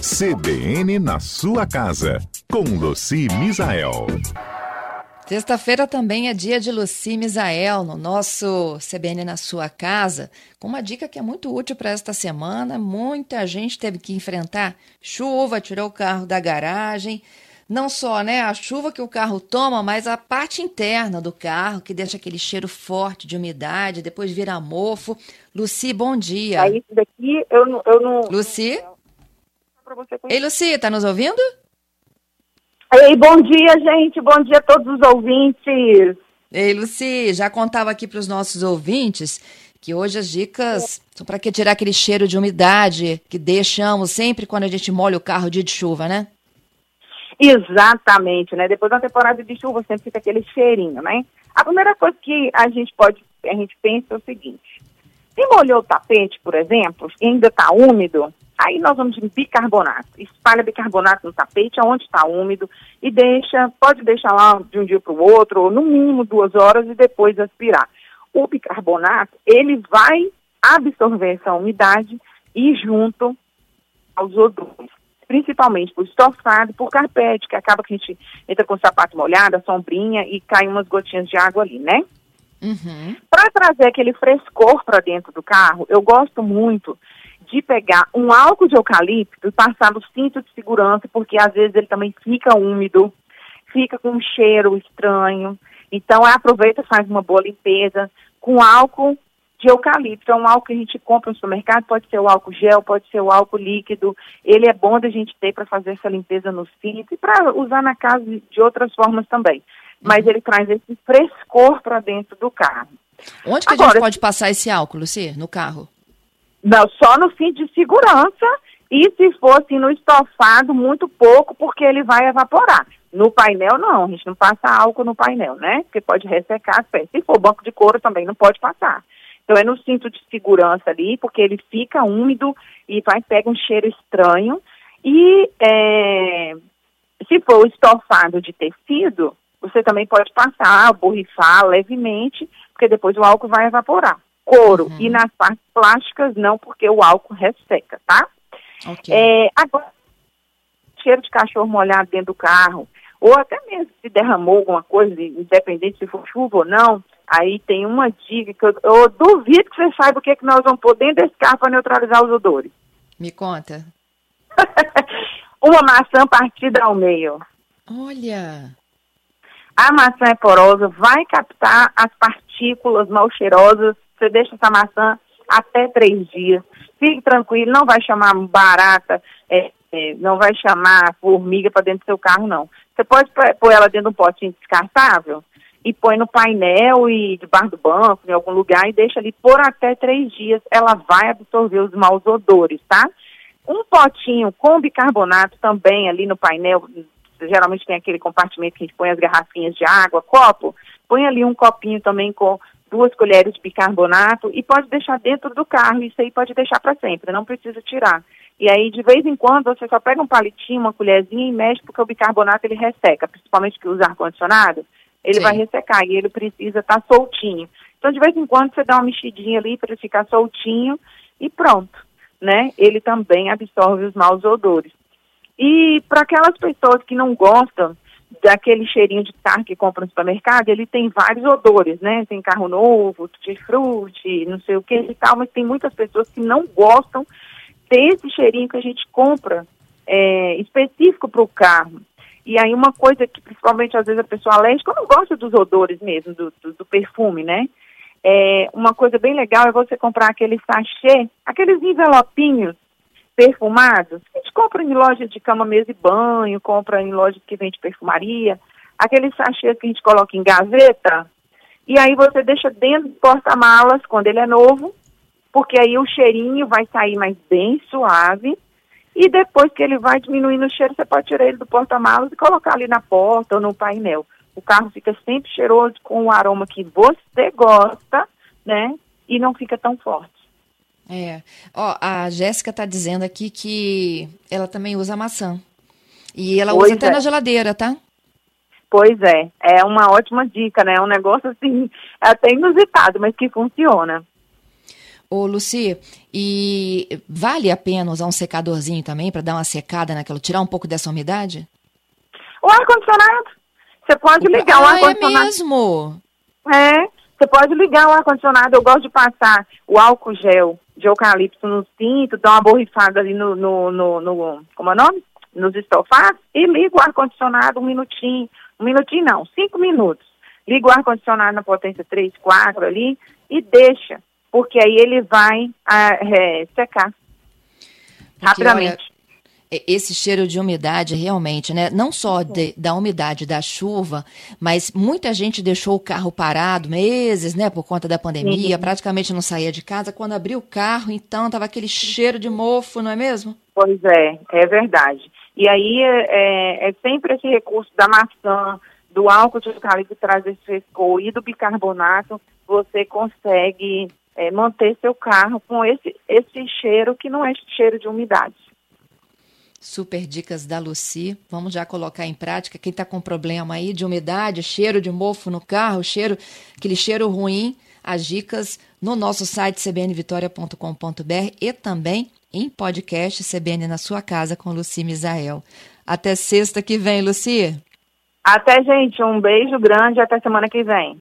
CBN na sua casa, com Luci Misael. Sexta-feira também é dia de Luci Misael no nosso CBN na sua casa, com uma dica que é muito útil para esta semana. Muita gente teve que enfrentar chuva, tirou o carro da garagem. Não só né, a chuva que o carro toma, mas a parte interna do carro, que deixa aquele cheiro forte de umidade, depois vira mofo. Luci, bom dia. Aí, isso daqui eu não. Eu não Luci? Ei, Luci, tá nos ouvindo? Ei, bom dia, gente. Bom dia a todos os ouvintes. Ei, Luci, já contava aqui para os nossos ouvintes que hoje as dicas são para que tirar aquele cheiro de umidade que deixamos sempre quando a gente molha o carro dia de chuva, né? Exatamente, né? Depois da temporada de chuva sempre fica aquele cheirinho, né? A primeira coisa que a gente pode, a gente pensa é o seguinte: se molhou o tapete, por exemplo, e ainda está úmido, aí nós vamos de bicarbonato. Espalha bicarbonato no tapete, aonde está úmido, e deixa, pode deixar lá de um dia para o outro, ou no mínimo duas horas, e depois aspirar. O bicarbonato, ele vai absorver essa umidade e junto aos odores principalmente por estofado, por carpete, que acaba que a gente entra com o sapato molhado, a sombrinha e cai umas gotinhas de água ali, né? Uhum. Para trazer aquele frescor para dentro do carro, eu gosto muito de pegar um álcool de eucalipto e passar no cinto de segurança, porque às vezes ele também fica úmido, fica com um cheiro estranho. Então, aproveita e faz uma boa limpeza com álcool de eucalipto. É um álcool que a gente compra no supermercado, pode ser o álcool gel, pode ser o álcool líquido. Ele é bom da gente ter para fazer essa limpeza no cinto e para usar na casa de outras formas também. Mas uhum. ele traz esse frescor para dentro do carro. Onde que Agora, a gente pode passar esse álcool, Luci? No carro? Não, só no cinto de segurança e se for assim no estofado, muito pouco, porque ele vai evaporar. No painel, não, a gente não passa álcool no painel, né? Porque pode ressecar as peças. Se for banco de couro, também não pode passar. Então é no cinto de segurança ali, porque ele fica úmido e vai pega um cheiro estranho. E é, se for estofado de tecido, você também pode passar, borrifar levemente, porque depois o álcool vai evaporar. Couro. Uhum. E nas partes plásticas, não, porque o álcool resseca, tá? Okay. É, agora, cheiro de cachorro molhado dentro do carro, ou até mesmo se derramou alguma coisa, independente se for chuva ou não, Aí tem uma dica que eu, eu duvido que você saiba o que, é que nós vamos pôr dentro desse carro para neutralizar os odores. Me conta. uma maçã partida ao meio. Olha. A maçã é porosa, vai captar as partículas mal cheirosas. Você deixa essa maçã até três dias. Fique tranquilo, não vai chamar barata, é, é, não vai chamar formiga para dentro do seu carro, não. Você pode pôr ela dentro de um potinho descartável e põe no painel e debaixo do banco, em algum lugar, e deixa ali por até três dias. Ela vai absorver os maus odores, tá? Um potinho com bicarbonato também ali no painel, geralmente tem aquele compartimento que a gente põe as garrafinhas de água, copo, põe ali um copinho também com duas colheres de bicarbonato e pode deixar dentro do carro, isso aí pode deixar para sempre, não precisa tirar. E aí, de vez em quando, você só pega um palitinho, uma colherzinha e mexe, porque o bicarbonato ele resseca, principalmente que usa ar-condicionado, ele Sim. vai ressecar e ele precisa estar tá soltinho. Então, de vez em quando, você dá uma mexidinha ali para ele ficar soltinho e pronto, né? Ele também absorve os maus odores. E para aquelas pessoas que não gostam daquele cheirinho de carro que compra no supermercado, ele tem vários odores, né? Tem carro novo, frute, não sei o que e tal, mas tem muitas pessoas que não gostam desse cheirinho que a gente compra é, específico para o carro. E aí uma coisa que principalmente às vezes a pessoa alérgica não gosta dos odores mesmo, do, do, do, perfume, né? É, uma coisa bem legal é você comprar aquele sachê, aqueles envelopinhos perfumados. A gente compra em lojas de cama, mesa e banho, compra em lojas que vende perfumaria. Aqueles sachês que a gente coloca em gaveta. E aí você deixa dentro do porta-malas quando ele é novo, porque aí o cheirinho vai sair mais bem suave e depois que ele vai diminuindo o cheiro, você pode tirar ele do porta-malas e colocar ali na porta ou no painel. O carro fica sempre cheiroso com o aroma que você gosta, né? E não fica tão forte. É. Ó, a Jéssica está dizendo aqui que ela também usa maçã. E ela pois usa até é. na geladeira, tá? Pois é, é uma ótima dica, né? É um negócio assim, até inusitado, mas que funciona. Ô, Luci, e vale a pena usar um secadorzinho também para dar uma secada naquela, tirar um pouco dessa umidade? O ar-condicionado. Você pode ligar ah, o ar-condicionado. É mesmo? É, você pode ligar o ar-condicionado. Eu gosto de passar o álcool gel de eucalipto no cinto, dar uma borrifada ali no, no, no, no como é o nome? Nos estofados e liga o ar-condicionado um minutinho. Um minutinho não, cinco minutos. Liga o ar-condicionado na potência 3, 4 ali e deixa, porque aí ele vai ah, é, secar Porque, rapidamente. olha, esse cheiro de umidade realmente, né? Não só de, da umidade da chuva, mas muita gente deixou o carro parado meses, né? Por conta da pandemia, Sim. praticamente não saía de casa. Quando abriu o carro, então, tava aquele cheiro de mofo, não é mesmo? Pois é, é verdade. E aí é, é, é sempre esse recurso da maçã, do álcool de eucalipto que traz esse frescor e do bicarbonato, você consegue é, manter seu carro com esse, esse cheiro que não é cheiro de umidade. Super dicas da Luci. Vamos já colocar em prática. Quem está com problema aí de umidade, cheiro de mofo no carro, cheiro, aquele cheiro ruim, as dicas no nosso site cbnvitoria.com.br e também em podcast CBN na sua casa com Luci Misael. Até sexta que vem, Luci. Até, gente, um beijo grande e até semana que vem.